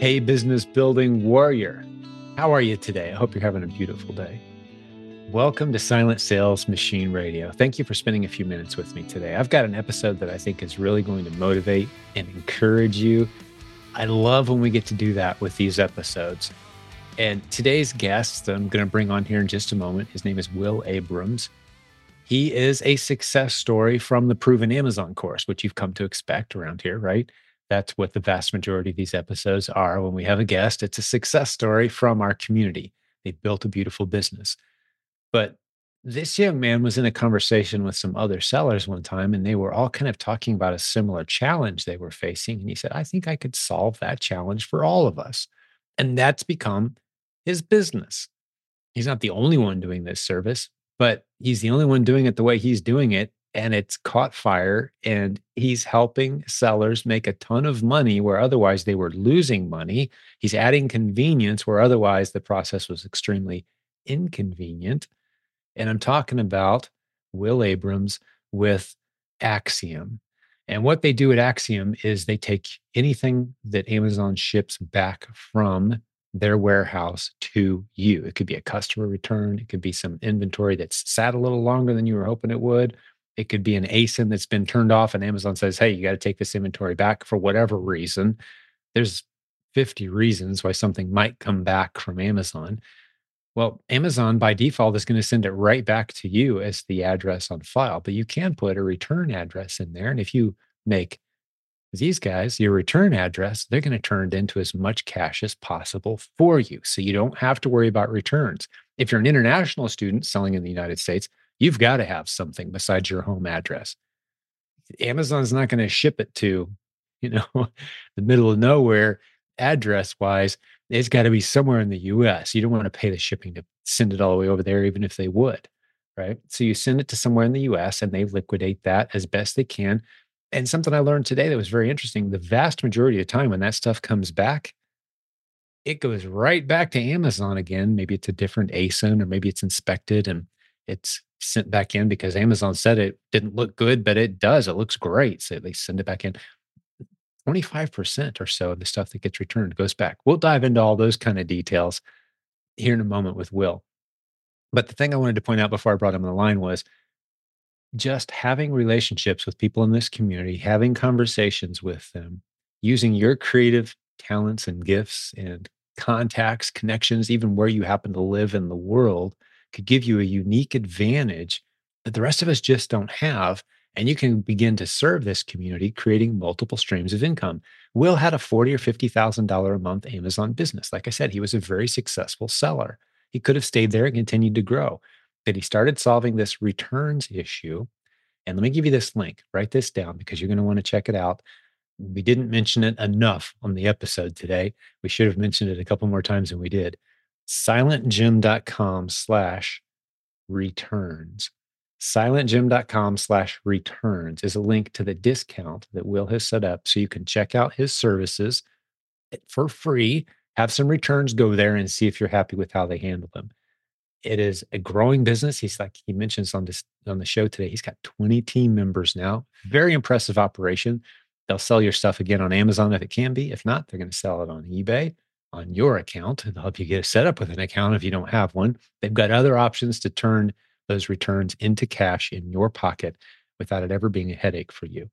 Hey, business building warrior. How are you today? I hope you're having a beautiful day. Welcome to Silent Sales Machine Radio. Thank you for spending a few minutes with me today. I've got an episode that I think is really going to motivate and encourage you. I love when we get to do that with these episodes. And today's guest that I'm going to bring on here in just a moment, his name is Will Abrams. He is a success story from the Proven Amazon course, which you've come to expect around here, right? That's what the vast majority of these episodes are. When we have a guest, it's a success story from our community. They built a beautiful business. But this young man was in a conversation with some other sellers one time, and they were all kind of talking about a similar challenge they were facing. And he said, I think I could solve that challenge for all of us. And that's become his business. He's not the only one doing this service, but he's the only one doing it the way he's doing it and it's caught fire and he's helping sellers make a ton of money where otherwise they were losing money he's adding convenience where otherwise the process was extremely inconvenient and i'm talking about will abrams with axiom and what they do at axiom is they take anything that amazon ships back from their warehouse to you. It could be a customer return. It could be some inventory that's sat a little longer than you were hoping it would. It could be an ASIN that's been turned off, and Amazon says, hey, you got to take this inventory back for whatever reason. There's 50 reasons why something might come back from Amazon. Well, Amazon by default is going to send it right back to you as the address on file, but you can put a return address in there. And if you make these guys, your return address, they're going to turn it into as much cash as possible for you. So you don't have to worry about returns. If you're an international student selling in the United States, you've got to have something besides your home address. Amazon's not going to ship it to, you know, the middle of nowhere address wise. It's got to be somewhere in the US. You don't want to pay the shipping to send it all the way over there, even if they would. Right. So you send it to somewhere in the US and they liquidate that as best they can. And something I learned today that was very interesting the vast majority of the time when that stuff comes back, it goes right back to Amazon again. Maybe it's a different ASIN or maybe it's inspected and it's sent back in because Amazon said it didn't look good, but it does. It looks great. So they send it back in. 25% or so of the stuff that gets returned goes back. We'll dive into all those kind of details here in a moment with Will. But the thing I wanted to point out before I brought him on the line was just having relationships with people in this community, having conversations with them, using your creative talents and gifts and contacts, connections, even where you happen to live in the world could give you a unique advantage that the rest of us just don't have. And you can begin to serve this community, creating multiple streams of income. Will had a forty or fifty thousand dollar a month Amazon business. Like I said, he was a very successful seller. He could have stayed there and continued to grow, but he started solving this returns issue. And let me give you this link. Write this down because you're going to want to check it out. We didn't mention it enough on the episode today. We should have mentioned it a couple more times than we did silentjim.com slash returns. Silentjim.com slash returns is a link to the discount that Will has set up so you can check out his services eh, for free, have some returns, go there and see if you're happy with how they handle them. It is a growing business. He's like he mentions on this on the show today. He's got 20 team members now. Very impressive operation. They'll sell your stuff again on Amazon if it can be. If not, they're going to sell it on eBay on your account. They'll help you get set up with an account if you don't have one. They've got other options to turn those returns into cash in your pocket without it ever being a headache for you.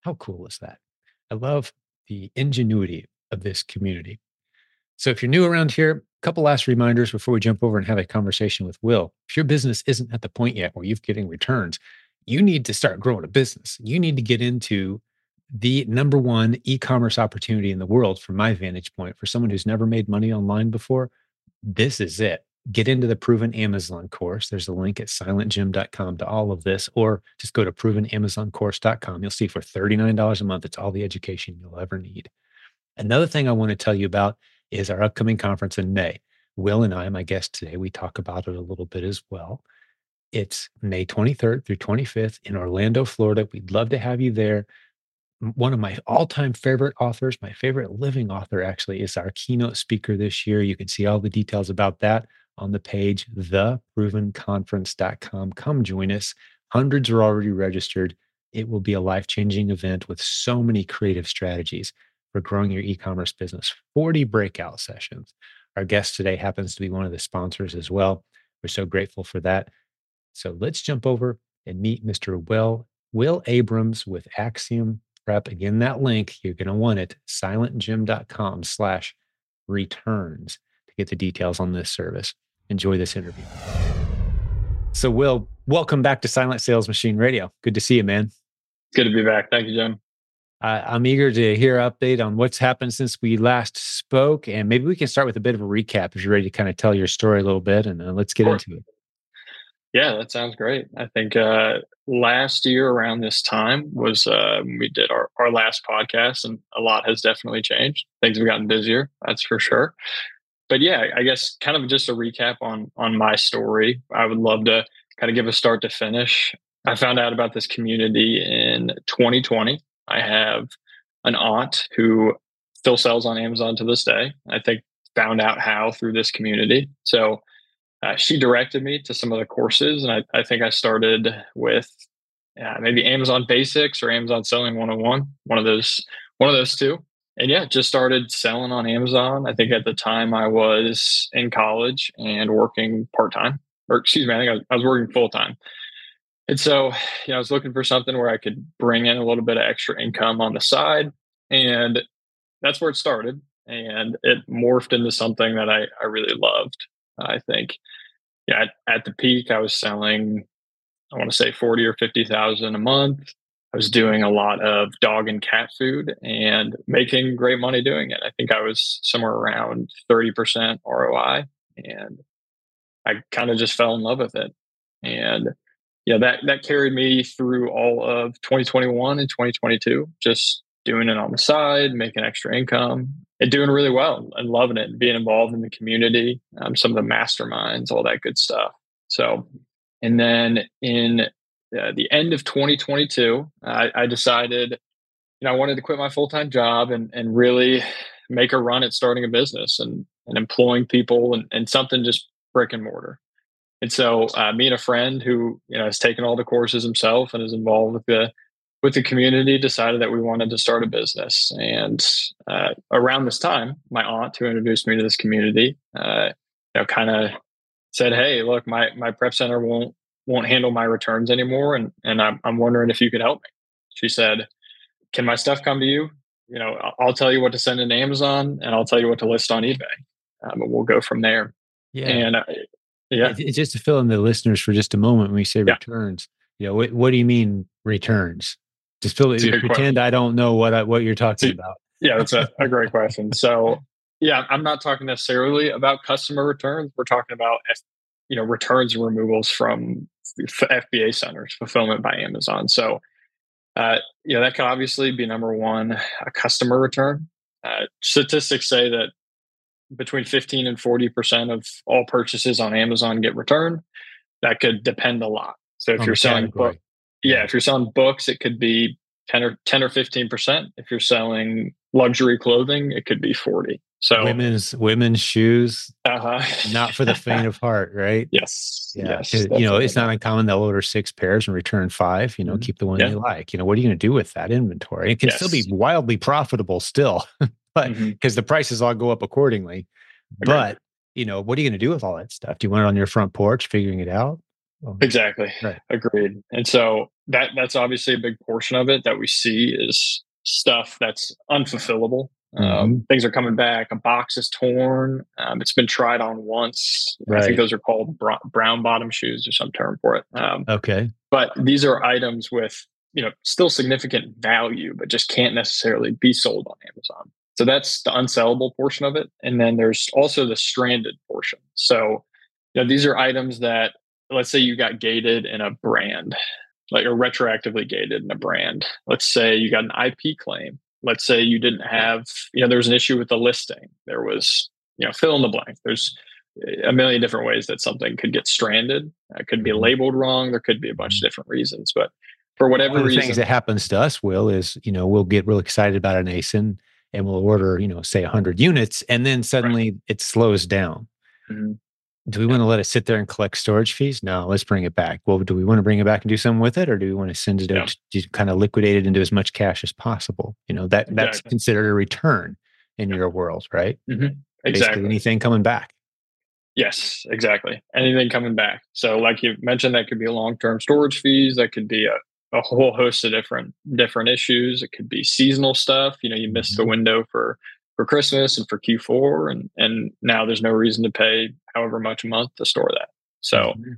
How cool is that? I love the ingenuity of this community. So if you're new around here, a couple last reminders before we jump over and have a conversation with Will. If your business isn't at the point yet where you're getting returns, you need to start growing a business. You need to get into the number one e-commerce opportunity in the world from my vantage point for someone who's never made money online before this is it. Get into the proven amazon course. There's a link at silentjim.com to all of this or just go to provenamazoncourse.com you'll see for $39 a month it's all the education you'll ever need. Another thing i want to tell you about is our upcoming conference in may. Will and i my guest today we talk about it a little bit as well. It's may 23rd through 25th in orlando florida. We'd love to have you there one of my all-time favorite authors, my favorite living author actually is our keynote speaker this year. You can see all the details about that on the page theprovenconference.com. Come join us. Hundreds are already registered. It will be a life-changing event with so many creative strategies. for growing your e-commerce business. 40 breakout sessions. Our guest today happens to be one of the sponsors as well. We're so grateful for that. So let's jump over and meet Mr. Will Will Abrams with Axiom Prep. Again, that link you're going to want it silentjim.com slash returns to get the details on this service. Enjoy this interview. So, Will, welcome back to Silent Sales Machine Radio. Good to see you, man. Good to be back. Thank you, Jim. Uh, I'm eager to hear an update on what's happened since we last spoke, and maybe we can start with a bit of a recap if you're ready to kind of tell your story a little bit, and uh, let's get into it. Yeah, that sounds great. I think uh, last year around this time was uh, we did our, our last podcast, and a lot has definitely changed. Things have gotten busier, that's for sure. But yeah, I guess kind of just a recap on on my story. I would love to kind of give a start to finish. I found out about this community in 2020. I have an aunt who still sells on Amazon to this day. I think found out how through this community. So uh, she directed me to some of the courses, and I, I think I started with uh, maybe Amazon Basics or Amazon Selling 101, one of those, one of those two. And yeah, just started selling on Amazon. I think at the time I was in college and working part time, or excuse me, I think I was, I was working full time. And so, you know, I was looking for something where I could bring in a little bit of extra income on the side. And that's where it started. And it morphed into something that I, I really loved. I think, yeah, at, at the peak, I was selling, I want to say 40 or 50,000 a month. I was doing a lot of dog and cat food and making great money doing it. I think I was somewhere around 30% ROI. And I kind of just fell in love with it. And yeah, that that carried me through all of 2021 and 2022, just doing it on the side, making extra income, and doing really well and loving it, and being involved in the community, um, some of the masterminds, all that good stuff. So, and then in uh, the end of 2022, I, I decided, you know, I wanted to quit my full time job and and really make a run at starting a business and and employing people and, and something just brick and mortar. And so, uh, me and a friend who you know has taken all the courses himself and is involved with the with the community decided that we wanted to start a business. And uh, around this time, my aunt, who introduced me to this community, uh, you know, kind of said, "Hey, look, my my prep center won't won't handle my returns anymore, and and I'm I'm wondering if you could help me." She said, "Can my stuff come to you? You know, I'll tell you what to send in Amazon, and I'll tell you what to list on eBay, um, and we'll go from there." Yeah. And uh, yeah. It's just to fill in the listeners for just a moment when we say yeah. returns. You know, what, what do you mean returns? Just it. Pretend question. I don't know what I, what you're talking about. Yeah, that's a, a great question. So, yeah, I'm not talking necessarily about customer returns. We're talking about you know returns and removals from FBA centers, fulfillment by Amazon. So, uh, you know that could obviously be number one, a customer return. Uh, statistics say that between 15 and 40% of all purchases on Amazon get returned. That could depend a lot. So if on you're selling book, yeah, if you're selling books, it could be 10 or 10 or 15%. If you're selling luxury clothing, it could be 40. So women's women's shoes, uh-huh. not for the faint of heart, right? Yes. Yeah. Yes, you know, it's not uncommon they'll order six pairs and return five. You know, mm-hmm. keep the one yeah. you like. You know, what are you going to do with that inventory? It can yes. still be wildly profitable still, but because mm-hmm. the prices all go up accordingly. Agreed. But you know, what are you going to do with all that stuff? Do you want it on your front porch, figuring it out? Well, exactly. Right. Agreed. And so that that's obviously a big portion of it that we see is stuff that's unfulfillable. Um, mm-hmm. Um, things are coming back. A box is torn. Um, it's been tried on once. Right. I think those are called brown bottom shoes or some term for it. Um, okay. But these are items with you know still significant value, but just can't necessarily be sold on Amazon. So that's the unsellable portion of it. And then there's also the stranded portion. So, you know, these are items that, let's say you got gated in a brand, like or retroactively gated in a brand. Let's say you got an IP claim. Let's say you didn't have, you know, there was an issue with the listing. There was, you know, fill in the blank. There's a million different ways that something could get stranded. It could be mm-hmm. labeled wrong. There could be a bunch of different reasons. But for whatever One of the reason, things that happens to us, Will, is you know we'll get real excited about an ASIN and we'll order, you know, say 100 units, and then suddenly right. it slows down. Mm-hmm. Do we want to let it sit there and collect storage fees? No, let's bring it back. Well, do we want to bring it back and do something with it, or do we want to send it yeah. out to kind of liquidate it into as much cash as possible? You know that exactly. that's considered a return in your world, right? Mm-hmm. Exactly. Basically anything coming back. Yes, exactly. Anything coming back. So, like you mentioned, that could be long-term storage fees. That could be a, a whole host of different different issues. It could be seasonal stuff. You know, you missed mm-hmm. the window for for Christmas and for Q4, and and now there's no reason to pay however much a month to store that. So mm-hmm.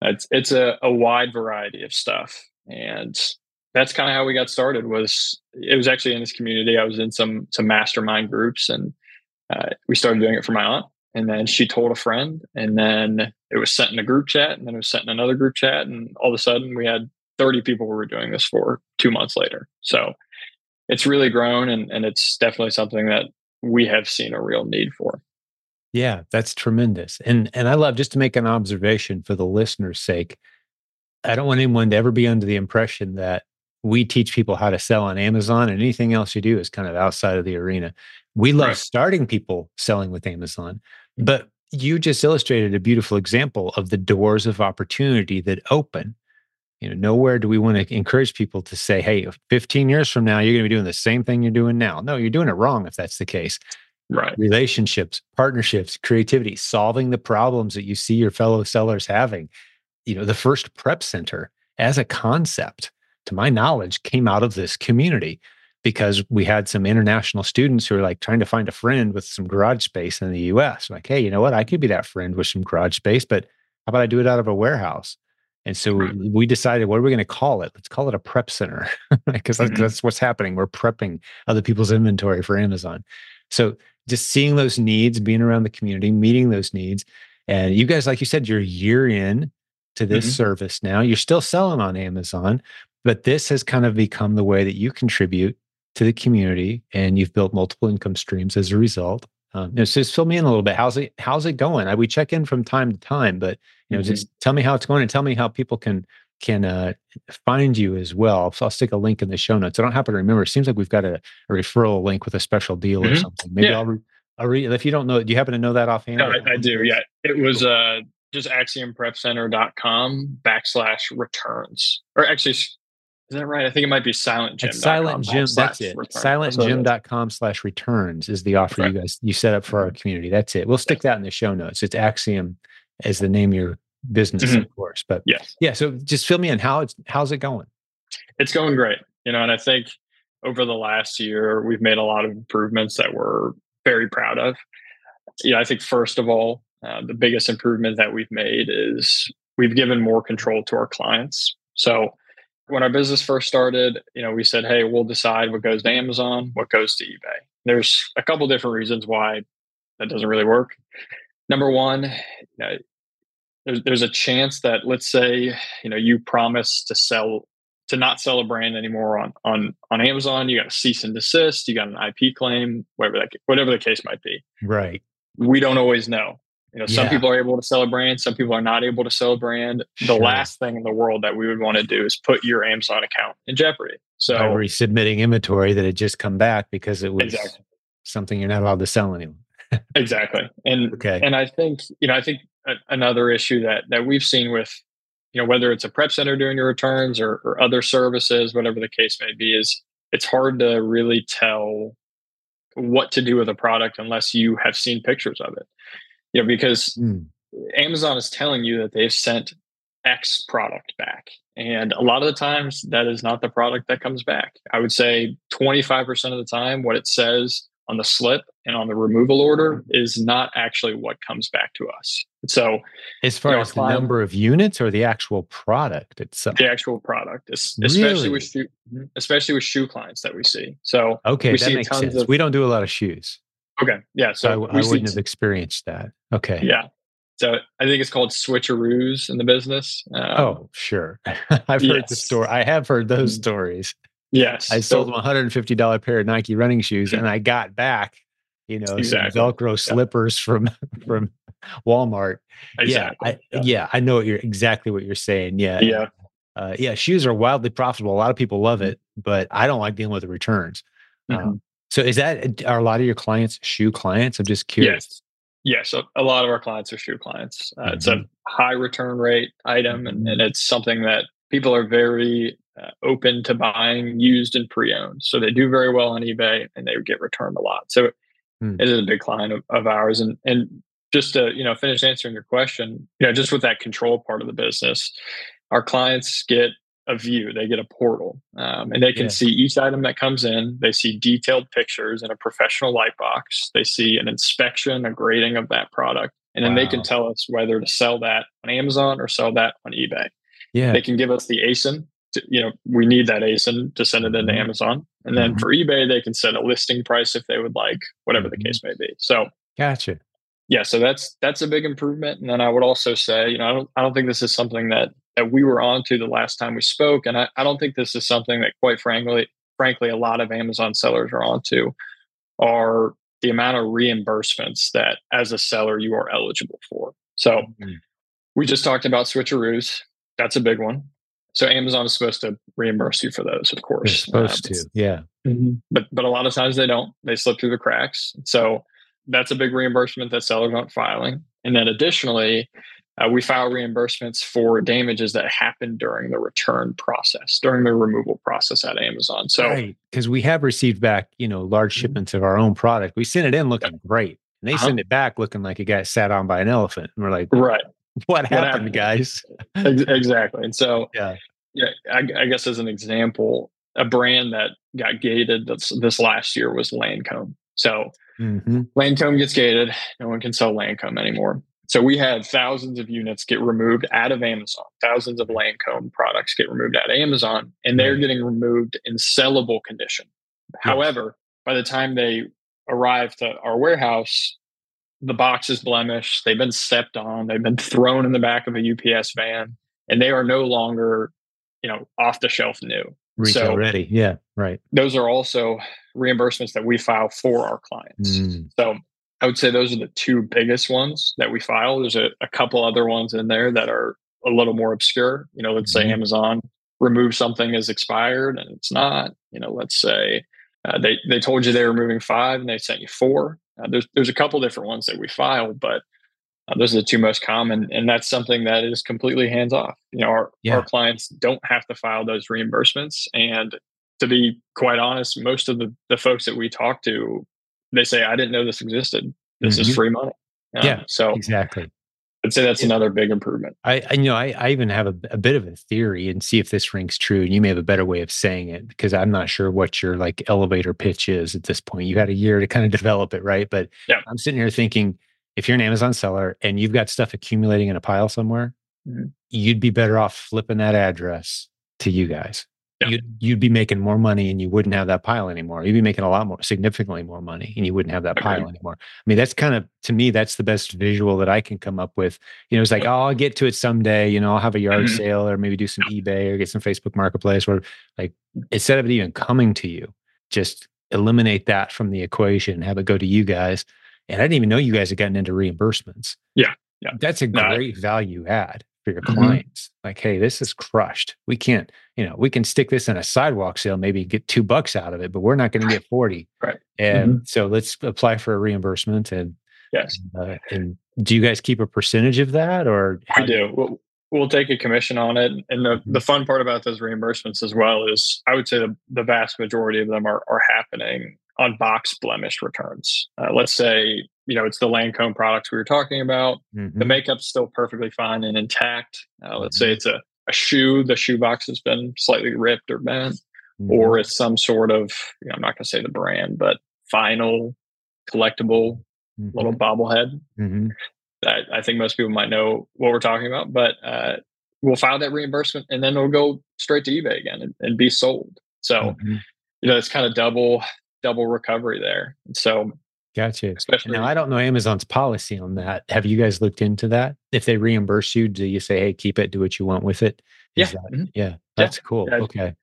it's it's a, a wide variety of stuff, and that's kind of how we got started. Was it was actually in this community. I was in some some mastermind groups, and uh, we started doing it for my aunt, and then she told a friend, and then it was sent in a group chat, and then it was sent in another group chat, and all of a sudden we had 30 people who were doing this for two months later. So it's really grown, and and it's definitely something that we have seen a real need for. Yeah, that's tremendous. And and I love just to make an observation for the listener's sake. I don't want anyone to ever be under the impression that we teach people how to sell on Amazon and anything else you do is kind of outside of the arena. We love right. starting people selling with Amazon, mm-hmm. but you just illustrated a beautiful example of the doors of opportunity that open. You know, nowhere do we want to encourage people to say, hey, 15 years from now, you're going to be doing the same thing you're doing now. No, you're doing it wrong if that's the case. Right. Relationships, partnerships, creativity, solving the problems that you see your fellow sellers having. You know, the first prep center as a concept, to my knowledge, came out of this community because we had some international students who were like trying to find a friend with some garage space in the US. Like, hey, you know what? I could be that friend with some garage space, but how about I do it out of a warehouse? And so right. we decided, what are we going to call it? Let's call it a prep center because mm-hmm. that's what's happening. We're prepping other people's inventory for Amazon. So just seeing those needs, being around the community, meeting those needs. And you guys, like you said, you're a year in to this mm-hmm. service now. You're still selling on Amazon, but this has kind of become the way that you contribute to the community and you've built multiple income streams as a result. Um, you know, so just fill me in a little bit. How's it how's it going? I, we check in from time to time, but you know, mm-hmm. just tell me how it's going and tell me how people can can uh, find you as well. So I'll stick a link in the show notes. I don't happen to remember. It seems like we've got a, a referral link with a special deal mm-hmm. or something. Maybe yeah. I'll, re- I'll read. If you don't know, do you happen to know that offhand? No, I, I do. Yeah, it was uh, just axiomprepcenter.com backslash returns. Or actually, is that right? I think it might be Silent Jim. Silent Jim. That's it. Silentjim.com slash returns is the offer right. you guys you set up for our mm-hmm. community. That's it. We'll stick that in the show notes. It's Axiom as the name of your business, mm-hmm. of course. But yes. yeah. So just fill me in. How it's how's it going? It's going great. You know, and I think over the last year we've made a lot of improvements that we're very proud of. Yeah, I think first of all, uh, the biggest improvement that we've made is we've given more control to our clients. So when our business first started, you know, we said, "Hey, we'll decide what goes to Amazon, what goes to eBay." There's a couple different reasons why that doesn't really work. Number one, you know, there's, there's a chance that let's say you know you promise to sell to not sell a brand anymore on on on Amazon, you got a cease and desist, you got an IP claim, whatever that whatever the case might be. Right. We don't always know. You know, some yeah. people are able to sell a brand, some people are not able to sell a brand. The sure. last thing in the world that we would want to do is put your Amazon account in jeopardy. So By resubmitting inventory that had just come back because it was exactly. something you're not allowed to sell anymore. exactly. And okay. and I think, you know, I think a, another issue that that we've seen with you know whether it's a prep center doing your returns or, or other services whatever the case may be is it's hard to really tell what to do with a product unless you have seen pictures of it you know because mm. amazon is telling you that they've sent x product back and a lot of the times that is not the product that comes back i would say 25% of the time what it says on the slip and on the removal order mm-hmm. is not actually what comes back to us. So, as far you know, as the number of units or the actual product itself, the actual product, especially really? with shoe, mm-hmm, especially with shoe clients that we see. So, okay, that makes sense. Of, we don't do a lot of shoes. Okay, yeah, so, so I, I wouldn't have experienced that. Okay, yeah. So I think it's called switcheroos in the business. Um, oh, sure. I've yes. heard the story. I have heard those mm-hmm. stories. Yes. I sold so, them a $150 pair of Nike running shoes and I got back, you know, exactly. some Velcro slippers from from Walmart. Exactly. Yeah, I, yeah. yeah. I know what you're exactly what you're saying. Yeah. Yeah. Uh, yeah, shoes are wildly profitable. A lot of people love mm-hmm. it, but I don't like dealing with the returns. Mm-hmm. Um, so, is that are a lot of your clients shoe clients? I'm just curious. Yes. Yes, a, a lot of our clients are shoe clients. Uh, mm-hmm. It's a mm-hmm. high return rate item, and, and it's something that people are very uh, open to buying used and pre-owned. So they do very well on eBay, and they get returned a lot. So mm. it is a big client of, of ours. And and just to you know finish answering your question, you know, just with that control part of the business, our clients get a view. They get a portal, um, and they can yeah. see each item that comes in. They see detailed pictures in a professional light box. They see an inspection, a grading of that product, and then wow. they can tell us whether to sell that on Amazon or sell that on eBay. Yeah, they can give us the ASIN. To, you know, we need that ASIN to send it into mm-hmm. Amazon, and then mm-hmm. for eBay, they can set a listing price if they would like, whatever mm-hmm. the case may be. So, gotcha. Yeah, so that's that's a big improvement. And then I would also say, you know, I don't I don't think this is something that that we were onto the last time we spoke. And I, I don't think this is something that quite frankly, frankly, a lot of Amazon sellers are onto are the amount of reimbursements that as a seller you are eligible for. So mm-hmm. we just talked about switcheroos. That's a big one. So Amazon is supposed to reimburse you for those, of course. They're supposed uh, to, yeah. Mm-hmm. But but a lot of times they don't. They slip through the cracks. So that's a big reimbursement that sellers aren't filing. And then additionally, uh, we file reimbursements for damages that happened during the return process, during the removal process at Amazon. So, because right. we have received back, you know, large mm-hmm. shipments of our own product, we send it in looking great, and they uh-huh. send it back looking like it got sat on by an elephant. And we're like, right, what, what happened, happened, guys? exactly. And so, yeah, yeah, I, I, guess as an example, a brand that got gated this, this last year was Lancome. So, mm-hmm. Lancome gets gated. No one can sell Lancome anymore. So we had thousands of units get removed out of Amazon, thousands of Lancome products get removed out of Amazon, and they're getting removed in sellable condition. Yes. However, by the time they arrive to our warehouse, the box is blemished, they've been stepped on, they've been thrown in the back of a UPS van, and they are no longer, you know, off the shelf new. Retail so ready. Yeah, right. Those are also reimbursements that we file for our clients. Mm. So I would say those are the two biggest ones that we file. There's a, a couple other ones in there that are a little more obscure. You know, let's mm-hmm. say Amazon remove something as expired and it's not. You know, let's say uh, they they told you they were removing five and they sent you four. Uh, there's there's a couple different ones that we file, but uh, those are the two most common, and that's something that is completely hands off. You know, our yeah. our clients don't have to file those reimbursements, and to be quite honest, most of the the folks that we talk to they say, I didn't know this existed. This mm-hmm. is free money. Um, yeah. So exactly. I'd say that's another big improvement. I, I you know, I, I even have a, a, bit of a theory and see if this rings true. And you may have a better way of saying it because I'm not sure what your like elevator pitch is at this point. You had a year to kind of develop it, right? But yeah. I'm sitting here thinking if you're an Amazon seller and you've got stuff accumulating in a pile somewhere, mm-hmm. you'd be better off flipping that address to you guys yeah. you'd you'd be making more money and you wouldn't have that pile anymore. You'd be making a lot more, significantly more money, and you wouldn't have that pile anymore. I mean, that's kind of to me, that's the best visual that I can come up with. You know, it's like, oh, I'll get to it someday. You know, I'll have a yard mm-hmm. sale or maybe do some eBay or get some Facebook Marketplace. Where like instead of it even coming to you, just eliminate that from the equation. Have it go to you guys. And I didn't even know you guys had gotten into reimbursements. Yeah. Yeah. That's a great value add for your mm-hmm. clients. Like, hey, this is crushed. We can't, you know, we can stick this in a sidewalk sale, maybe get two bucks out of it, but we're not going to get 40. Right. And mm-hmm. so let's apply for a reimbursement. And yes. Uh, and do you guys keep a percentage of that or? We do. We'll, we'll take a commission on it. And the, the mm-hmm. fun part about those reimbursements as well is I would say the, the vast majority of them are, are happening on box blemished returns. Uh, let's say you know, it's the Lancome products we were talking about. Mm-hmm. The makeup's still perfectly fine and intact. Uh, let's mm-hmm. say it's a, a shoe, the shoe box has been slightly ripped or bent, mm-hmm. or it's some sort of, you know, I'm not going to say the brand, but final collectible little mm-hmm. bobblehead. Mm-hmm. I, I, think most people might know what we're talking about, but uh, we'll file that reimbursement and then it'll go straight to eBay again and, and be sold. So, mm-hmm. you know, it's kind of double double recovery there. So Gotcha. Especially now, I don't know Amazon's policy on that. Have you guys looked into that? If they reimburse you, do you say, "Hey, keep it, do what you want with it"? yeah, that, mm-hmm. yeah, that's yeah. cool. Yeah. Okay,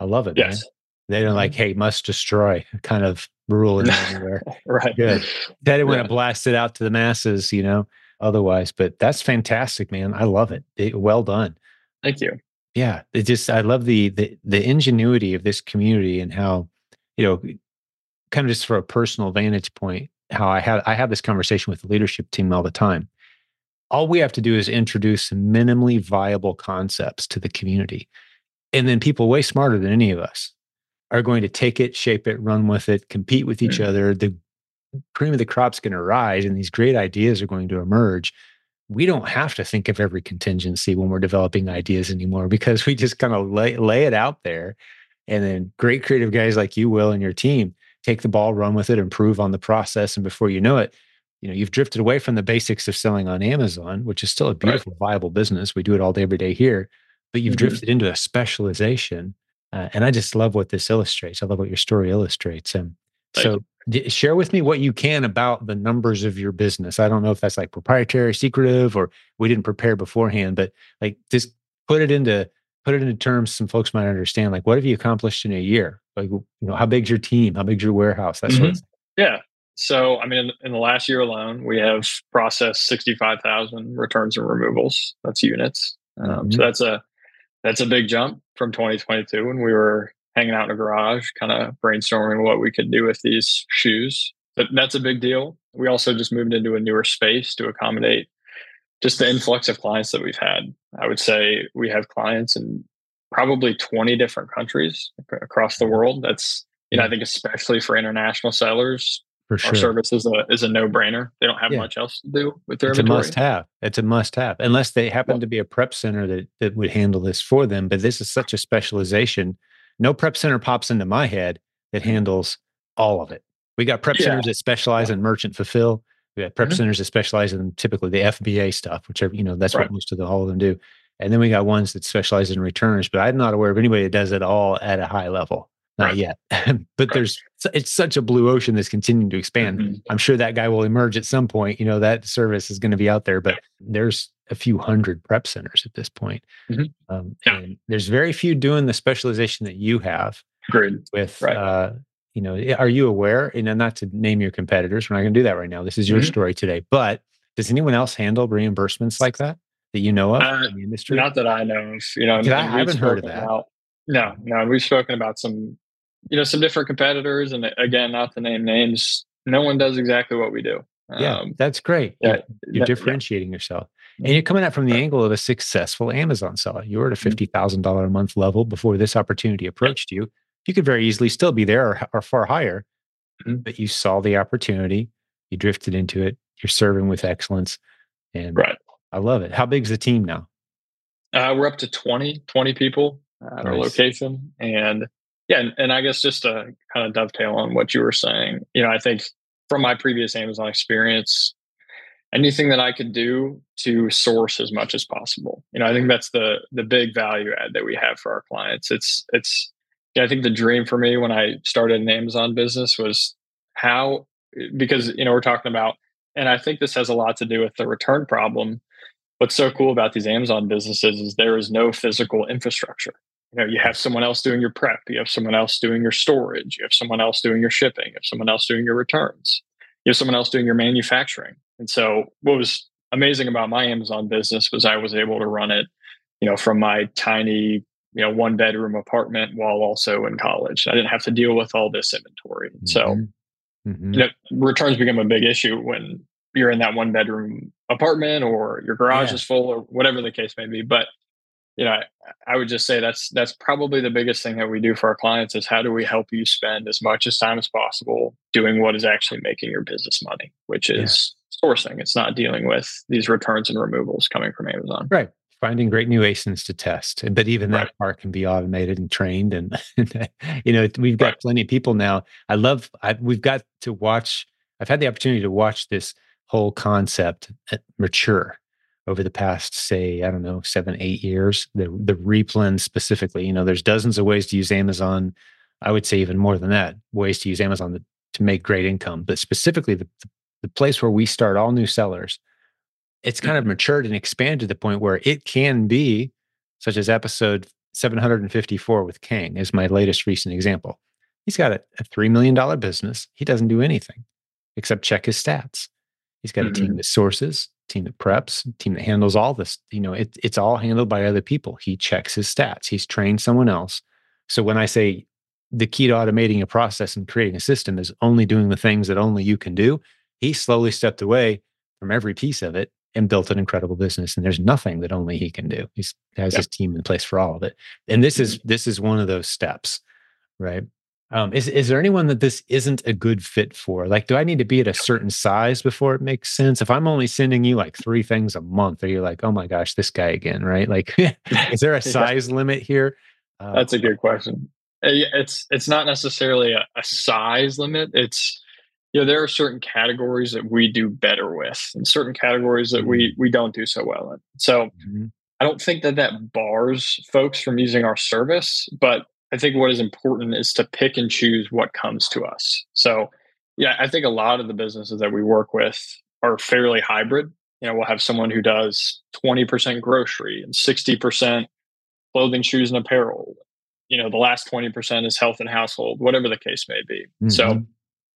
I love it. Yes. Man. They don't mm-hmm. like, "Hey, must destroy" kind of rule in anywhere. right. Good. They didn't want to blast it out to the masses, you know. Otherwise, but that's fantastic, man. I love it. it well done. Thank you. Yeah, it just I love the the the ingenuity of this community and how you know kind of just for a personal vantage point, how I have I have this conversation with the leadership team all the time. All we have to do is introduce minimally viable concepts to the community. And then people way smarter than any of us are going to take it, shape it, run with it, compete with each mm-hmm. other. The cream of the crop's going to rise and these great ideas are going to emerge. We don't have to think of every contingency when we're developing ideas anymore because we just kind of lay, lay it out there. And then great creative guys like you, Will, and your team take the ball, run with it, improve on the process. And before you know it, you know, you've drifted away from the basics of selling on Amazon, which is still a beautiful, right. viable business. We do it all day, every day here, but you've mm-hmm. drifted into a specialization. Uh, and I just love what this illustrates. I love what your story illustrates. And so d- share with me what you can about the numbers of your business. I don't know if that's like proprietary, secretive, or we didn't prepare beforehand, but like just put it into put it into terms some folks might understand. Like what have you accomplished in a year? Like you know, how big's your team? How big's your warehouse? That mm-hmm. sort of thing. Yeah. So, I mean, in, in, the last year alone, we have processed 65,000 returns and removals. That's units. Um, mm-hmm. So that's a that's a big jump from 2022 when we were hanging out in a garage, kind of brainstorming what we could do with these shoes. But that's a big deal. We also just moved into a newer space to accommodate just the influx of clients that we've had. I would say we have clients in probably 20 different countries across the world. That's, you know, I think especially for international sellers, for sure. Our service is a is a no brainer. They don't have yeah. much else to do with their it's inventory. a must have. It's a must have, unless they happen to be a prep center that that would handle this for them. But this is such a specialization. No prep center pops into my head that mm-hmm. handles all of it. We got prep yeah. centers that specialize in merchant fulfill. We got prep mm-hmm. centers that specialize in typically the FBA stuff, which are, you know that's right. what most of the all of them do. And then we got ones that specialize in returns. But I'm not aware of anybody that does it all at a high level not right. yet but there's it's such a blue ocean that's continuing to expand mm-hmm. i'm sure that guy will emerge at some point you know that service is going to be out there but there's a few hundred prep centers at this point mm-hmm. um, yeah. and there's very few doing the specialization that you have Great. with right. uh, you know are you aware you know not to name your competitors we're not going to do that right now this is your mm-hmm. story today but does anyone else handle reimbursements like that that you know of uh, in the industry? not that i know of you know I haven't heard of that. about, no no we've spoken about some you know some different competitors and again not to name names no one does exactly what we do yeah um, that's great. Yeah, you're, you're differentiating yeah. yourself. And you're coming at from the angle of a successful amazon seller. You were at a $50000 mm-hmm. a month level before this opportunity approached you. You could very easily still be there or, or far higher mm-hmm. but you saw the opportunity you drifted into it you're serving with excellence and right i love it how big's the team now uh, we're up to 20 20 people at nice. our location and yeah, and, and I guess just to kind of dovetail on what you were saying, you know, I think from my previous Amazon experience, anything that I could do to source as much as possible. You know, I think that's the the big value add that we have for our clients. It's it's yeah, I think the dream for me when I started an Amazon business was how because you know we're talking about and I think this has a lot to do with the return problem. What's so cool about these Amazon businesses is there is no physical infrastructure you know you have someone else doing your prep you have someone else doing your storage you have someone else doing your shipping you have someone else doing your returns you have someone else doing your manufacturing and so what was amazing about my amazon business was i was able to run it you know from my tiny you know one bedroom apartment while also in college i didn't have to deal with all this inventory mm-hmm. so mm-hmm. you know returns become a big issue when you're in that one bedroom apartment or your garage yeah. is full or whatever the case may be but you know, I, I, would just say that's that's probably the biggest thing that we do for our clients is how do we help you spend as much as time as possible doing what is actually making your business money, which is yeah. sourcing. It's not dealing with these returns and removals coming from Amazon. Right. Finding great new ASINs to test, but even right. that part can be automated and trained. And you know, we've got right. plenty of people now. I love. I, we've got to watch. I've had the opportunity to watch this whole concept uh, mature over the past, say, I don't know, seven, eight years. The the replen specifically, you know, there's dozens of ways to use Amazon. I would say even more than that, ways to use Amazon to, to make great income. But specifically, the, the place where we start all new sellers, it's kind of mm-hmm. matured and expanded to the point where it can be, such as episode 754 with Kang, is my latest recent example. He's got a, a $3 million business. He doesn't do anything except check his stats. He's got mm-hmm. a team that sources, team that preps, team that handles all this. You know, it, it's all handled by other people. He checks his stats. He's trained someone else. So when I say the key to automating a process and creating a system is only doing the things that only you can do. He slowly stepped away from every piece of it and built an incredible business. And there's nothing that only he can do. He has yep. his team in place for all of it. And this is mm-hmm. this is one of those steps, right? Um, is is there anyone that this isn't a good fit for? Like, do I need to be at a certain size before it makes sense? If I'm only sending you like three things a month, are you like, oh my gosh, this guy again, right? Like, is there a size limit here? Uh, That's a good question. Uh, it's it's not necessarily a, a size limit. It's you know there are certain categories that we do better with, and certain categories that we mm-hmm. we don't do so well in. So. Mm-hmm. I don't think that that bars folks from using our service, but I think what is important is to pick and choose what comes to us. So, yeah, I think a lot of the businesses that we work with are fairly hybrid. You know, we'll have someone who does 20% grocery and 60% clothing, shoes, and apparel. You know, the last 20% is health and household, whatever the case may be. Mm-hmm. So,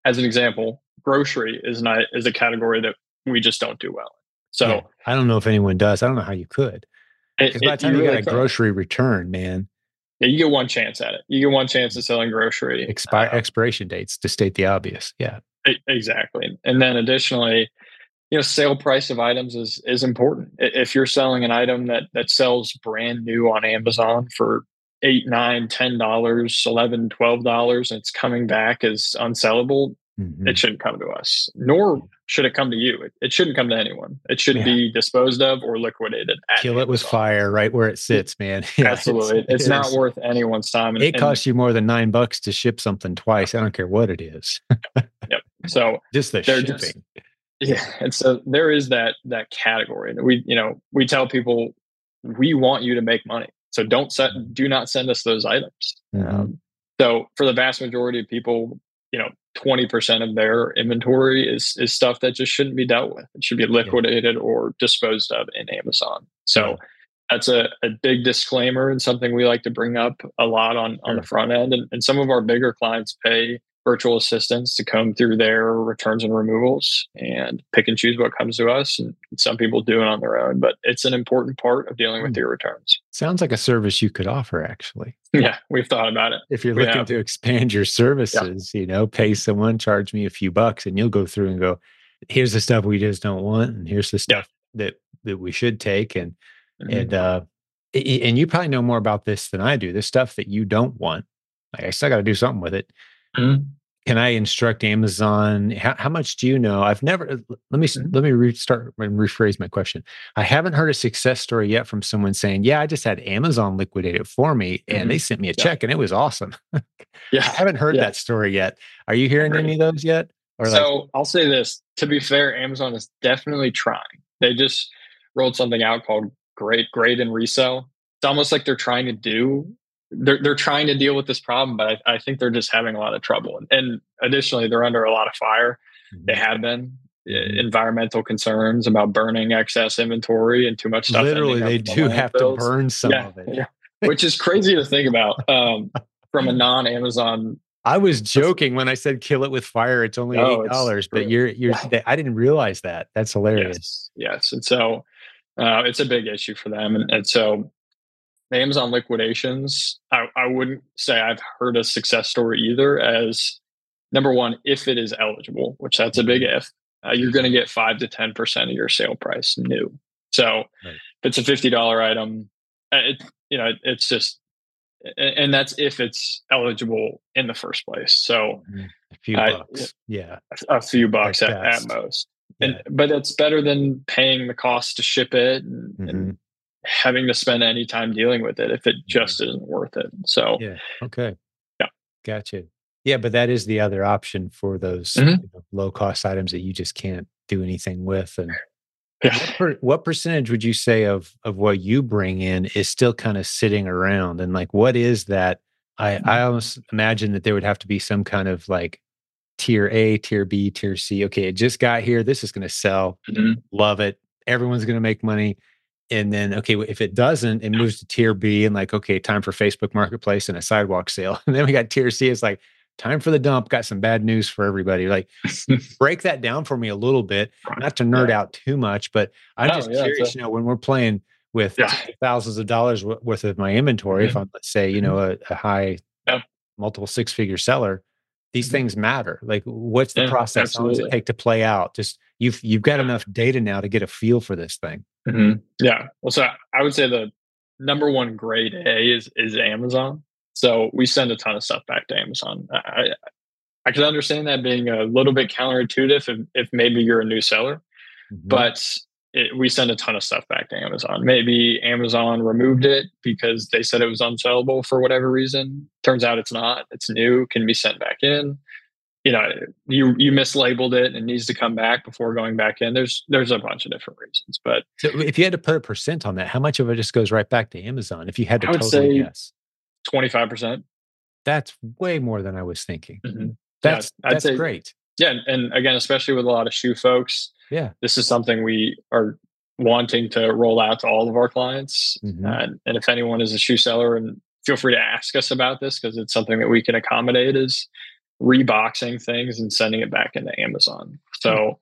as an example, grocery is not is a category that we just don't do well. So yeah, I don't know if anyone does. I don't know how you could. Because by the time you, really get a grocery return, man, yeah, you get one chance at it. You get one chance at selling grocery. Expire uh, expiration dates to state the obvious. Yeah. Exactly. And then additionally, you know, sale price of items is is important. If you're selling an item that that sells brand new on Amazon for eight, nine, ten dollars, eleven, twelve dollars, and it's coming back as unsellable, mm-hmm. it shouldn't come to us. Nor should it come to you. It, it shouldn't come to anyone. It should yeah. be disposed of or liquidated. Kill it with fire right where it sits, man. Yeah, Absolutely. It's, it's it not worth anyone's time. And, it costs you more than nine bucks to ship something twice. I don't care what it is. yep. So just the shipping. Just, yeah. And so there is that that category. And we, you know, we tell people we want you to make money. So don't set do not send us those items. Mm-hmm. Um, so for the vast majority of people, you know, 20% of their inventory is is stuff that just shouldn't be dealt with. It should be liquidated yeah. or disposed of in Amazon. So yeah. that's a, a big disclaimer and something we like to bring up a lot on, on the front end. And, and some of our bigger clients pay virtual assistants to comb through their returns and removals and pick and choose what comes to us. And some people do it on their own, but it's an important part of dealing with hmm. your returns. Sounds like a service you could offer, actually. Yeah, we've thought about it. If you're we looking have. to expand your services, yeah. you know, pay someone, charge me a few bucks, and you'll go through and go, here's the stuff we just don't want, and here's the stuff yeah. that that we should take, and mm-hmm. and uh, and you probably know more about this than I do. The stuff that you don't want, like I still got to do something with it. Mm-hmm can I instruct Amazon? How, how, much do you know? I've never. Uh, let me mm-hmm. let me restart and rephrase my question. I haven't heard a success story yet from someone saying, "Yeah, I just had Amazon liquidate it for me, and mm-hmm. they sent me a yeah. check, and it was awesome." yeah, I haven't heard yeah. that story yet. Are you hearing any of those yet? Or so like- I'll say this: to be fair, Amazon is definitely trying. They just rolled something out called Great Grade and Resell. It's almost like they're trying to do they're they're trying to deal with this problem, but I, I think they're just having a lot of trouble. And, and additionally, they're under a lot of fire. Mm-hmm. They have been mm-hmm. environmental concerns about burning excess inventory and too much stuff. Literally, they do have to burn some yeah, of it, yeah. which is crazy to think about um, from a non-Amazon. I was joking when I said kill it with fire. It's only oh, eight dollars, but you're you're. I didn't realize that. That's hilarious. Yes, yes. and so uh, it's a big issue for them, and, and so Amazon liquidations, I, I wouldn't say I've heard a success story either. As number one, if it is eligible, which that's a big if, uh, you're going to get five to ten percent of your sale price new. So right. if it's a fifty dollar item, uh, it you know it, it's just, and that's if it's eligible in the first place. So mm-hmm. a few bucks, yeah, a, few bucks at, at, most. And but it's better than paying the cost to ship it and, mm-hmm. and having to spend any time dealing with it if it just isn't worth it. So, yeah. Okay. Yeah. Gotcha. Yeah. But that is the other option for those mm-hmm. you know, low cost items that you just can't do anything with. And yeah. what, per, what percentage would you say of, of what you bring in is still kind of sitting around? And like, what is that? I. I almost imagine that there would have to be some kind of like tier A, tier B, tier C. Okay. It just got here. This is going to sell. Mm-hmm. Love it. Everyone's going to make money and then okay if it doesn't it moves to tier b and like okay time for facebook marketplace and a sidewalk sale and then we got tier c it's like time for the dump got some bad news for everybody like break that down for me a little bit not to nerd yeah. out too much but i'm no, just yeah, curious you know when we're playing with yeah. thousands of dollars worth of my inventory mm-hmm. if i'm let's say you know mm-hmm. a, a high multiple six figure seller, these Mhm. things matter. Like, what's the process? How long does it take to play out? Just you've you've got enough data now to get a feel for this thing. Mhm. Yeah. Well, so I would say the number one grade A is is Amazon. So we send a ton of stuff back to Amazon. I I, can understand that being a little bit counterintuitive if, if maybe you're a new seller, Mhm. but it, we send a ton of stuff back to Amazon. Maybe Amazon removed it because they said it was unsellable for whatever reason. Turns out it's not. It's new, can be sent back in. You know, you you mislabeled it and needs to come back before going back in. There's there's a bunch of different reasons, but so if you had to put a percent on that, how much of it just goes right back to Amazon? If you had to I would totally say- guess, twenty five percent. that's way more than I was thinking. Mhm. That's I'd that's say- great. Yeah, and, and again, especially with a lot of shoe folks, Yeah. this is something we are wanting to roll out to all of our clients. Mhm. And, and if anyone is a shoe seller, and feel free to ask us about this because it's something that we can accommodate is reboxing things and sending it back into Amazon. So,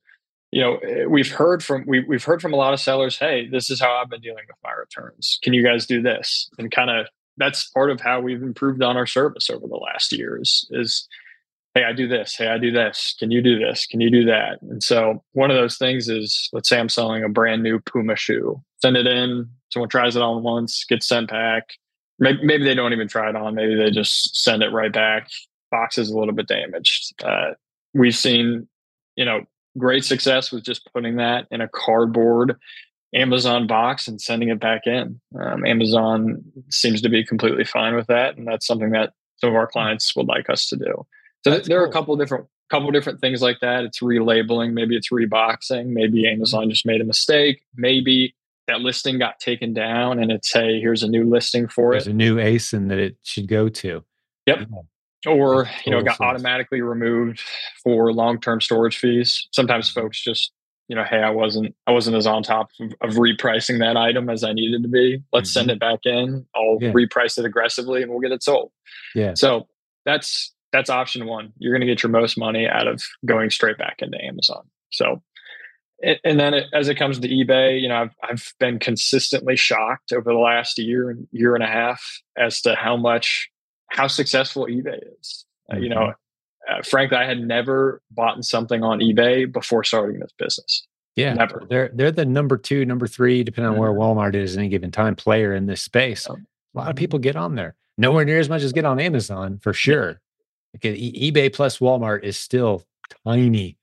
you know, eh, we've heard from we, we've heard from a lot of sellers, hey, this is how I've been dealing with my returns. Can you guys do this? And kind of that's part of how we've improved on our service over the last years is hey i do this. Hey i do this. Can you do this? Can you do that? And so one of those things is let's say i'm selling a brand new puma shoe. Send it in. Someone tries it on once gets sent back. Maybe, maybe they don't even try it on. Maybe they just send it right back box is a little bit damaged uh, we've seen you know great success with just putting that in a cardboard amazon box and sending it back in um, amazon seems to be completely fine with that and that's something that some of our clients would like us to do so That's there are a cool. couple different couple different things like that. It's relabeling, maybe it's reboxing, maybe Mm-hmm. Amazon just made a mistake, maybe that listing got taken down and it's hey, here's a new listing for There's it. There's a new ASIN that it should go to. Yep. Yeah. Or you know, got sense. automatically removed for long-term storage fees. Sometimes Mm-hmm. folks just, you know, hey, I wasn't I wasn't as on top of, of repricing that item as I needed to be. Let's send it back in. I'll Mm-hmm. Yeah. reprice it aggressively and we'll get it sold. Yeah. So that's that's option one. You're going to get your most money out of going straight back into Amazon. So, and, and then it, as it comes to eBay, you know, I've I've been consistently shocked over the last year and year and a half as to how much how successful eBay is. Uh, you know, uh, frankly, I had never bought something on eBay before starting this business. Yeah. Never. They're they're the number two, number three, depending on where Mhm. Walmart is at any given time, player in this space. A lot of people get on there. Nowhere near as much as get on Amazon for sure. Okay, e- eBay plus Walmart is still tiny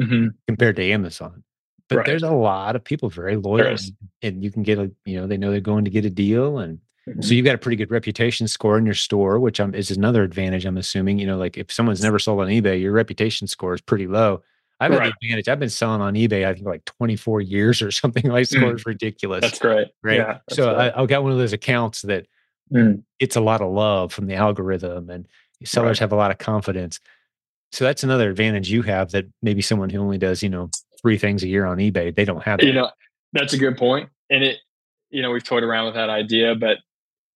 Mm-hmm. compared to Amazon. But Right. there's a lot of people very loyal and, and you can get a, you know, they know they're going to get a deal. And Mm-hmm. so you've got a pretty good reputation score in your store, which um, is another advantage, I'm assuming. You know, like if someone's never sold on eBay, your reputation score is pretty low. I've had Right. the advantage. I've been selling on eBay, I think like 24 years or something. My score is ridiculous. That's great. right. Yeah, so. I, I've got one of those accounts that Mm. gets a lot of love from the algorithm and sellers Right. have a lot of confidence. So that's another advantage you have that maybe someone who only does, you know, three things a year on eBay, they don't have that. you know that's a good point and it you know we've toyed around with that idea but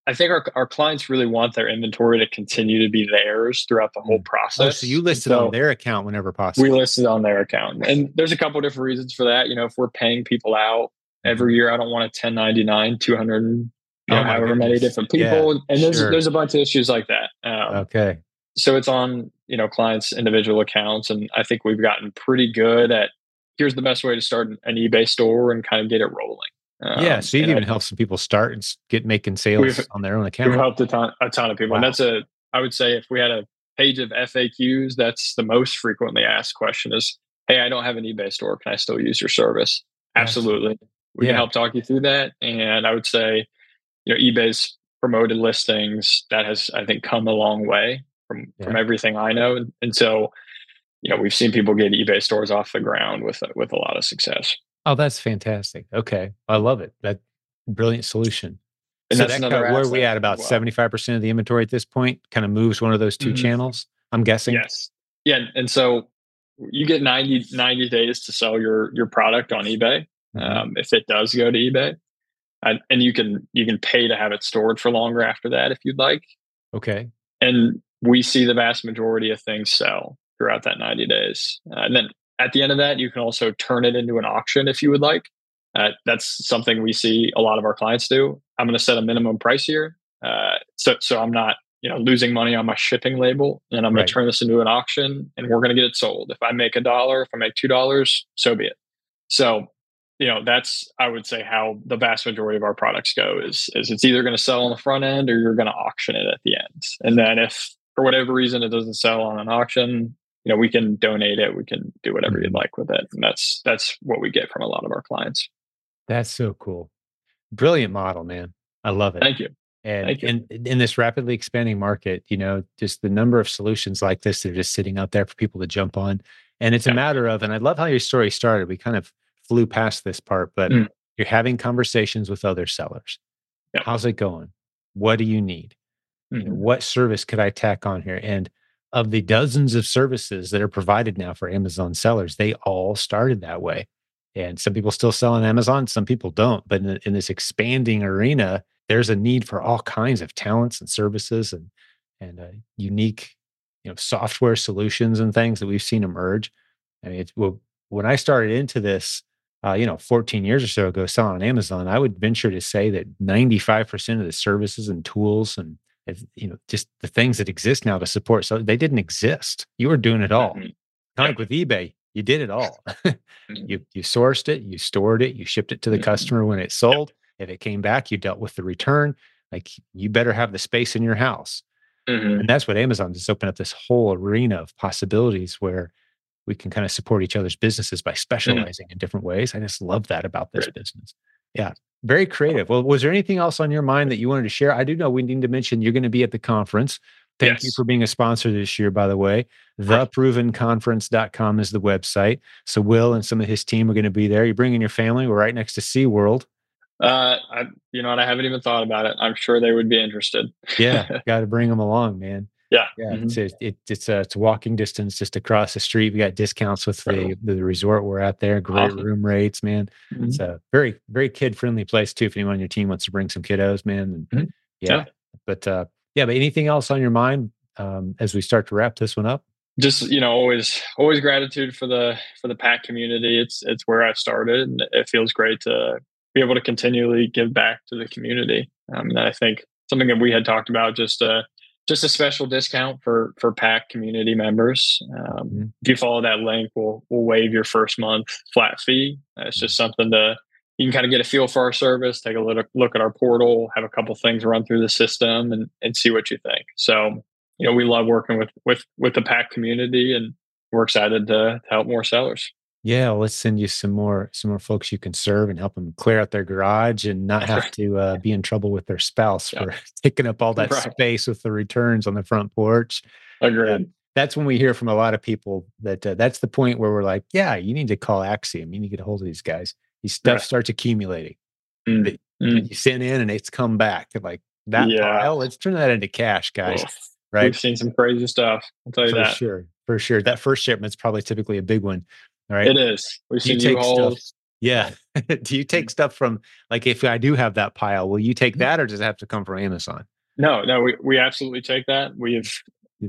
i think our, our clients really want their inventory to continue to be theirs throughout the whole process. Oh, so you listed So on their account whenever possible. we listed on their account. And there's a couple different reasons for that. You know if we're paying people out every year i don't want a 1099 200 and, you Oh know, however many different people. Yeah, and there's sure. there's a bunch of issues like that. Um, okay. so it's on you know clients individual accounts and i think we've gotten pretty good at here's the best way to start an ebay store and kind of get it rolling yeah. Um, So you've and I even helped some people start and get making sales on their own account. We've helped a ton, a ton of people. And that's a, I would say, if we had a page of FAQs, that's the most frequently asked question is, Hey, I don't have an eBay store. Can I still use your service? Absolutely. We Yeah. can help talk you through that. And I would say, you know, eBay's promoted listings that has, I think, come a long way from, from everything I know. And, and so, you know, we've seen people get eBay stores off the ground with, with a lot of success. Oh, that's fantastic. Okay. I love it. That brilliant solution. And so that's that kind of- where are we at about well. 75% of the inventory at this point kind of moves one of those 2 Mhm. channels i'm guessing Yes. Yeah. And so you get 90, 90 days to sell your your product on eBay. Mhm. Um, if it does go to eBay. And, and you can you can pay to have it stored for longer after that if you'd like. okay And we see the vast majority of things sell throughout that 90 days. Uh, and then at the end of that, you can also turn it into an auction if you would like. Uh, that's something we see a lot of our clients do. I'm going to set a minimum price here. Uh, so, so I'm not you know losing money on my shipping label and i'm going right. to turn this into an auction and we're going to get it sold if i make a dollar if i make two dollars so be it so you know that's i would say how the vast majority of our products go is is it's either going to sell on the front end or you're going to auction it at the end and then if for whatever reason it doesn't sell on an auction you know we can donate it we can do whatever you'd mm-hmm. like with it and that's that's what we get from a lot of our clients that's so cool brilliant model man i love it thank you and in, in this rapidly expanding market you know just the number of solutions like this that are just sitting out there for people to jump on and it's yeah. a matter of and i love how your story started we kind of flew past this part, but mm. you're having conversations with other sellers. How's it going? What do you need? Mm-hmm. You know, mm-hmm. what service could I tack on here? And of the dozens of services that are provided now for Amazon sellers, they all started that way. And some people still sell on Amazon, some people don't. But in, in this expanding arena, there's a need for all kinds of talents and services and and uh, unique, you know, software solutions and things that we've seen emerge. I mean, well, when I started into this, uh, you know, 14 years or so ago selling on Amazon, I would venture to say that 95% of the services and tools and you know just the things that exist now to support so they didn't exist you were doing it all mm-hmm. kind of like with ebay you did it all mm-hmm. you you sourced it you stored it you shipped it to the mm-hmm. customer when it sold if it came back you dealt with the return like you better have the space in your house mm-hmm. and that's what amazon just opened up this whole arena of possibilities where we can kind of support each other's businesses by mm-hmm. specializing mm-hmm. in different ways. I just love that about this business. Yeah. Very creative. Well, was there anything else on your mind that you wanted to share? I do know we need to mention you're going to be at the conference. Thank yes. you for being a sponsor this year, by the way. Theprovenconference.com is the website. So Will and some of his team are going to be there. You're bringing your family. We're right next to SeaWorld. Uh, I, you know, and I haven't even thought about it. I'm sure they would be interested. yeah, got to bring them along, man. Yeah, yeah. Mm-hmm. It's a, it, it's a it's a walking distance just across the street. We got discounts with the the resort we're at there. Great awesome. room rates, man. Mm-hmm. It's a very very kid friendly place too. If anyone on your team wants to bring some kiddos, man. Mm-hmm. Yeah. yeah. but uh, yeah. But anything else on your mind um, as we start to wrap this one up? Just you know, always always gratitude for the for the PAC community. It's it's where I started, and it feels great to be able to continually give back to the community. Um, and I think something that we had talked about just uh just a special discount for for PAC community members. Um, mm-hmm. If you follow that link, we'll we'll waive your first month flat fee. it's just mm-hmm. something to you can kind of get a feel for our service, take a look look at our portal, have a couple things run through the system, and and see what you think. So you know we love working with with with the PAC community, and we're excited to, to help more sellers yeah let's send you some more some more folks you can serve and help them clear out their garage and not have to uh, be in trouble with their spouse for taking up all that right. space with the returns on the front porch. Agreed. that's when we hear from a lot of people that uh, that's the point where we're like yeah you need to call axiom. You need to get a hold of these guys. These stuff right. starts accumulating mm. Mm. you send in and it's come back. Like that yeah. pile let's turn that into cash guys. Right? We've seen some crazy stuff i'll tell you for that. For sure for sure. That first shipment's probably typically a big one right? It is. We see take stuff. Yeah. do you take stuff from like if I do have that pile, will you take mm-hmm. that or does it have to come from Amazon? No, no, we, we absolutely take that. We've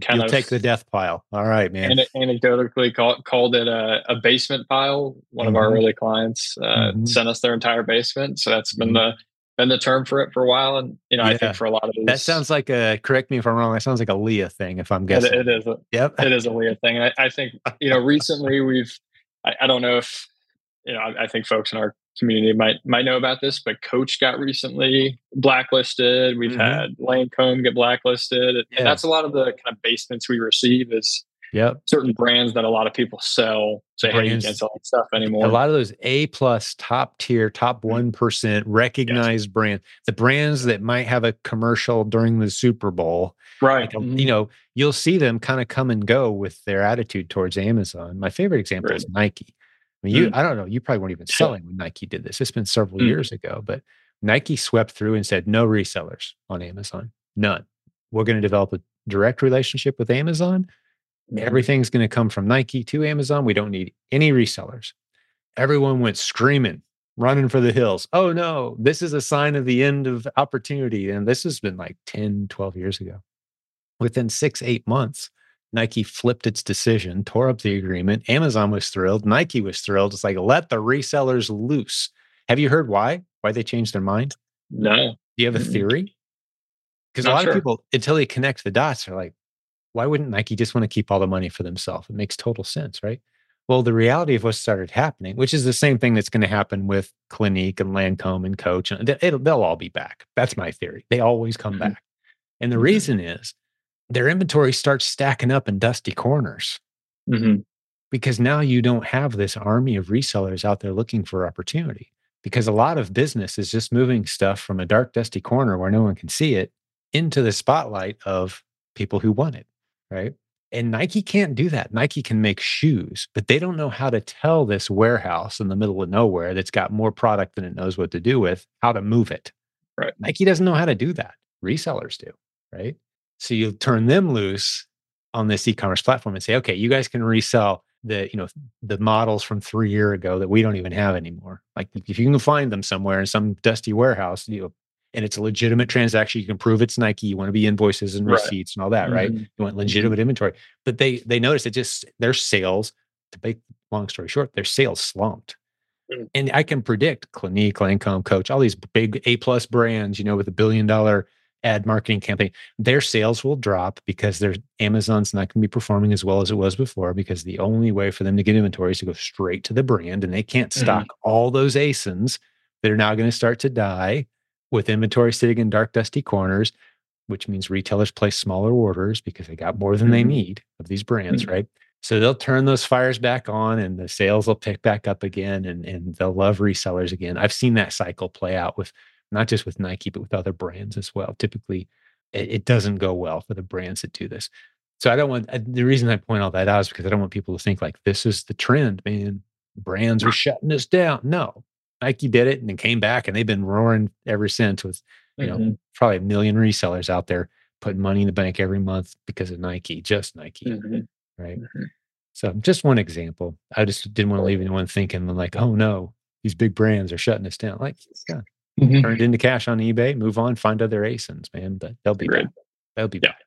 kind You'll of take the death pile. All right, man. Anecdotally call, called it a, a, basement pile. One mm-hmm. of our mm-hmm. early clients uh, mm-hmm. sent us their entire basement. So that's been mm-hmm. the been the term for it for a while. And you know, yeah. I think for a lot of these, that sounds like a correct me if I'm wrong. That sounds like a Leah thing. If I'm guessing, it, it is. A, yep, it is a Leah thing. I, I think you know recently we've I, I don't know if you know. I, I, think folks in our community might might know about this, but Coach got recently blacklisted. We've mm-hmm. had Lancome get blacklisted. Yeah. And that's a lot of the kind of basements we receive is Yep. Certain brands that a lot of people sell say, brands, hey, you can't sell that stuff anymore. A lot of those A plus top tier, top mm-hmm. one percent recognized yes. brand, the brands that might have a commercial during the Super Bowl. Right. Like, mm-hmm. You know, you'll see them kind of come and go with their attitude towards Amazon. My favorite example right. is Nike. I mean, you, mm. I don't know, you probably weren't even selling when Nike did this. It's been several mm. years ago, but Nike swept through and said, no resellers on Amazon, none. We're going to develop a direct relationship with Amazon. Mm-hmm. Everything's going to come from Nike to Amazon. We don't need any resellers. Everyone went screaming, running for the hills. Oh no, this is a sign of the end of opportunity. And this has been like 10, 12 years ago. Within six, eight months, Nike flipped its decision, tore up the agreement. Amazon was thrilled. Nike was thrilled. It's like, let the resellers loose. Have you heard why? Why they changed their mind? No. Do you have a theory? Because a lot sure. of people, until they connect the dots, are like, why wouldn't Nike just want to keep all the money for themselves? It makes total sense, right? Well, the reality of what started happening, which is the same thing that's going to happen with Clinique and Lancome and Coach, and they'll all be back. That's my theory. They always come mm-hmm. back. And the mm-hmm. reason is their inventory starts stacking up in dusty corners. Mm-hmm. Because now you don't have this army of resellers out there looking for opportunity. Because a lot of business is just moving stuff from a dark, dusty corner where no one can see it into the spotlight of people who want it. Right. And Nike can't do that. Nike can make shoes, but they don't know how to tell this warehouse in the middle of nowhere that's got more product than it knows what to do with how to move it. Right. Nike doesn't know how to do that. Resellers do. Right. So you turn them loose on this e-commerce platform and say, okay, you guys can resell the, you know, the models from three year ago that we don't even have anymore. Like if you can find them somewhere in some dusty warehouse, you know, and it's a legitimate transaction. You can prove it's Nike. You want to be invoices and receipts right. and all that, right? Mm-hmm. You want mm-hmm. legitimate inventory. But they they notice it just their sales, to make long story short, their sales slumped. Mm-hmm. And I can predict Clinique, Lancome, Coach, all these big A plus brands, you know, with a billion dollar ad marketing campaign, their sales will drop because their Amazon's not going to be performing as well as it was before because the only way for them to get inventory is to go straight to the brand and they can't mm-hmm. stock mm-hmm. all those ASINs that are now going to start to die with inventory sitting in dark, dusty corners, which means retailers place smaller orders because they got more than mm-hmm. they need of these brands, mm-hmm. right? So they'll turn those fires back on and the sales will pick back up again and, and they'll love resellers again. I've seen that cycle play out with not just with Nike, but with other brands as well. Typically, it, it doesn't go well for the brands that do this. So I don't want the reason I point all that out is because I don't want people to think like this is the trend, man. Brands are shutting us down. No, Nike did it and then came back and they've been roaring ever since with, you mm-hmm. know, probably a million resellers out there putting money in the bank every month because of Nike, just Nike. Mm-hmm. Right. Mm-hmm. So just one example. I just didn't want to leave anyone thinking like, oh no, these big brands are shutting us down. Like, yeah, turn it into cash on eBay, move on, find other ASINs, man. But they'll be Great. They'll be yeah. back.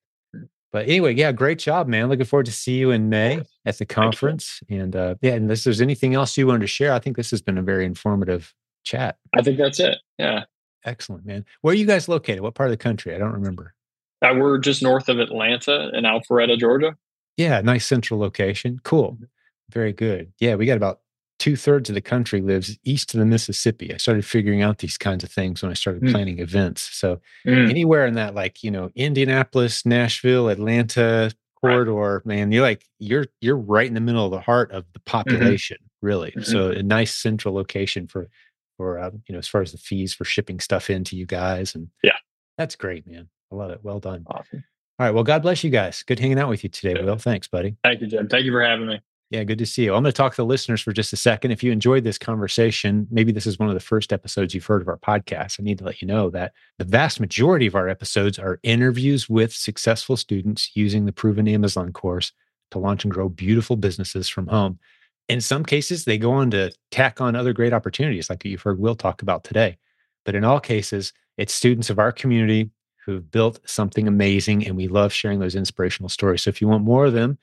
But anyway, yeah, great job, man. Looking forward to see you in May at the conference. And uh, yeah, unless there's anything else you wanted to share, I think this has been a very informative chat. I think that's it. Yeah. Excellent, man. Where are you guys located? What part of the country? I don't remember. Uh, we're just north of Atlanta in Alpharetta, Georgia. Yeah, nice central location. Cool. Mm-hmm. Very good. Yeah, we got about two thirds of the country lives east of the Mississippi. I started figuring out these kinds of things when I started mm. planning events. So mm. anywhere in that, like you know, Indianapolis, Nashville, Atlanta corridor, right. man, you're like you're you're right in the middle of the heart of the mm-hmm. population, mm-hmm. really. Mm-hmm. So a nice central location for for uh, you know as far as the fees for shipping stuff into you guys, and yeah, that's great, man. I love it. Well done. Awesome. All right. Well, God bless you guys. Good hanging out with you today, yeah. Will. Thanks, buddy. Thank you, Jim. Thank you for having me. Yeah, good to see you. I'm going to talk to the listeners for just a second. If you enjoyed this conversation, maybe this is one of the first episodes you've heard of our podcast. I need to let you know that the vast majority of our episodes are interviews with successful students using the proven Amazon course to launch and grow beautiful businesses from home. In some cases, they go on to tack on other great opportunities, like you've heard Will talk about today. But in all cases, it's students of our community who've built something amazing, and we love sharing those inspirational stories. So if you want more of them,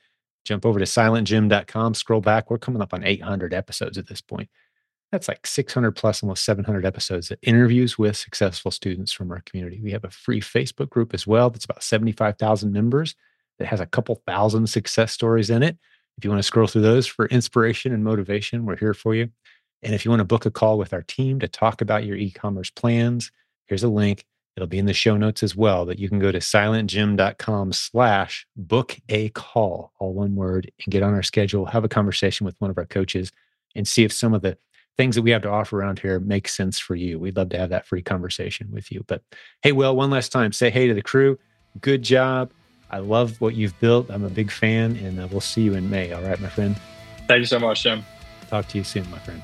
jump over to silentjim.com, scroll back. We're coming up on 800 episodes at this point. That's like 600 plus, almost 700 episodes of interviews with successful students from our community. We have a free Facebook group as well that's about 75,000 members that has a couple thousand success stories in it. If you want to scroll through those for inspiration and motivation, we're here for you. And if you want to book a call with our team to talk about your e commerce plans, here's a link. It'll be in the show notes as well that you can go to silentjim.com slash book a call, all one word, and get on our schedule, have a conversation with one of our coaches and see if some of the things that we have to offer around here make sense for you. We'd love to have that free conversation with you. But hey, Will, one last time, say hey to the crew. Good job. I love what you've built. I'm a big fan, and uh, we'll see you in May. All right, my friend. Thank you so much, Jim. Talk to you soon, my friend.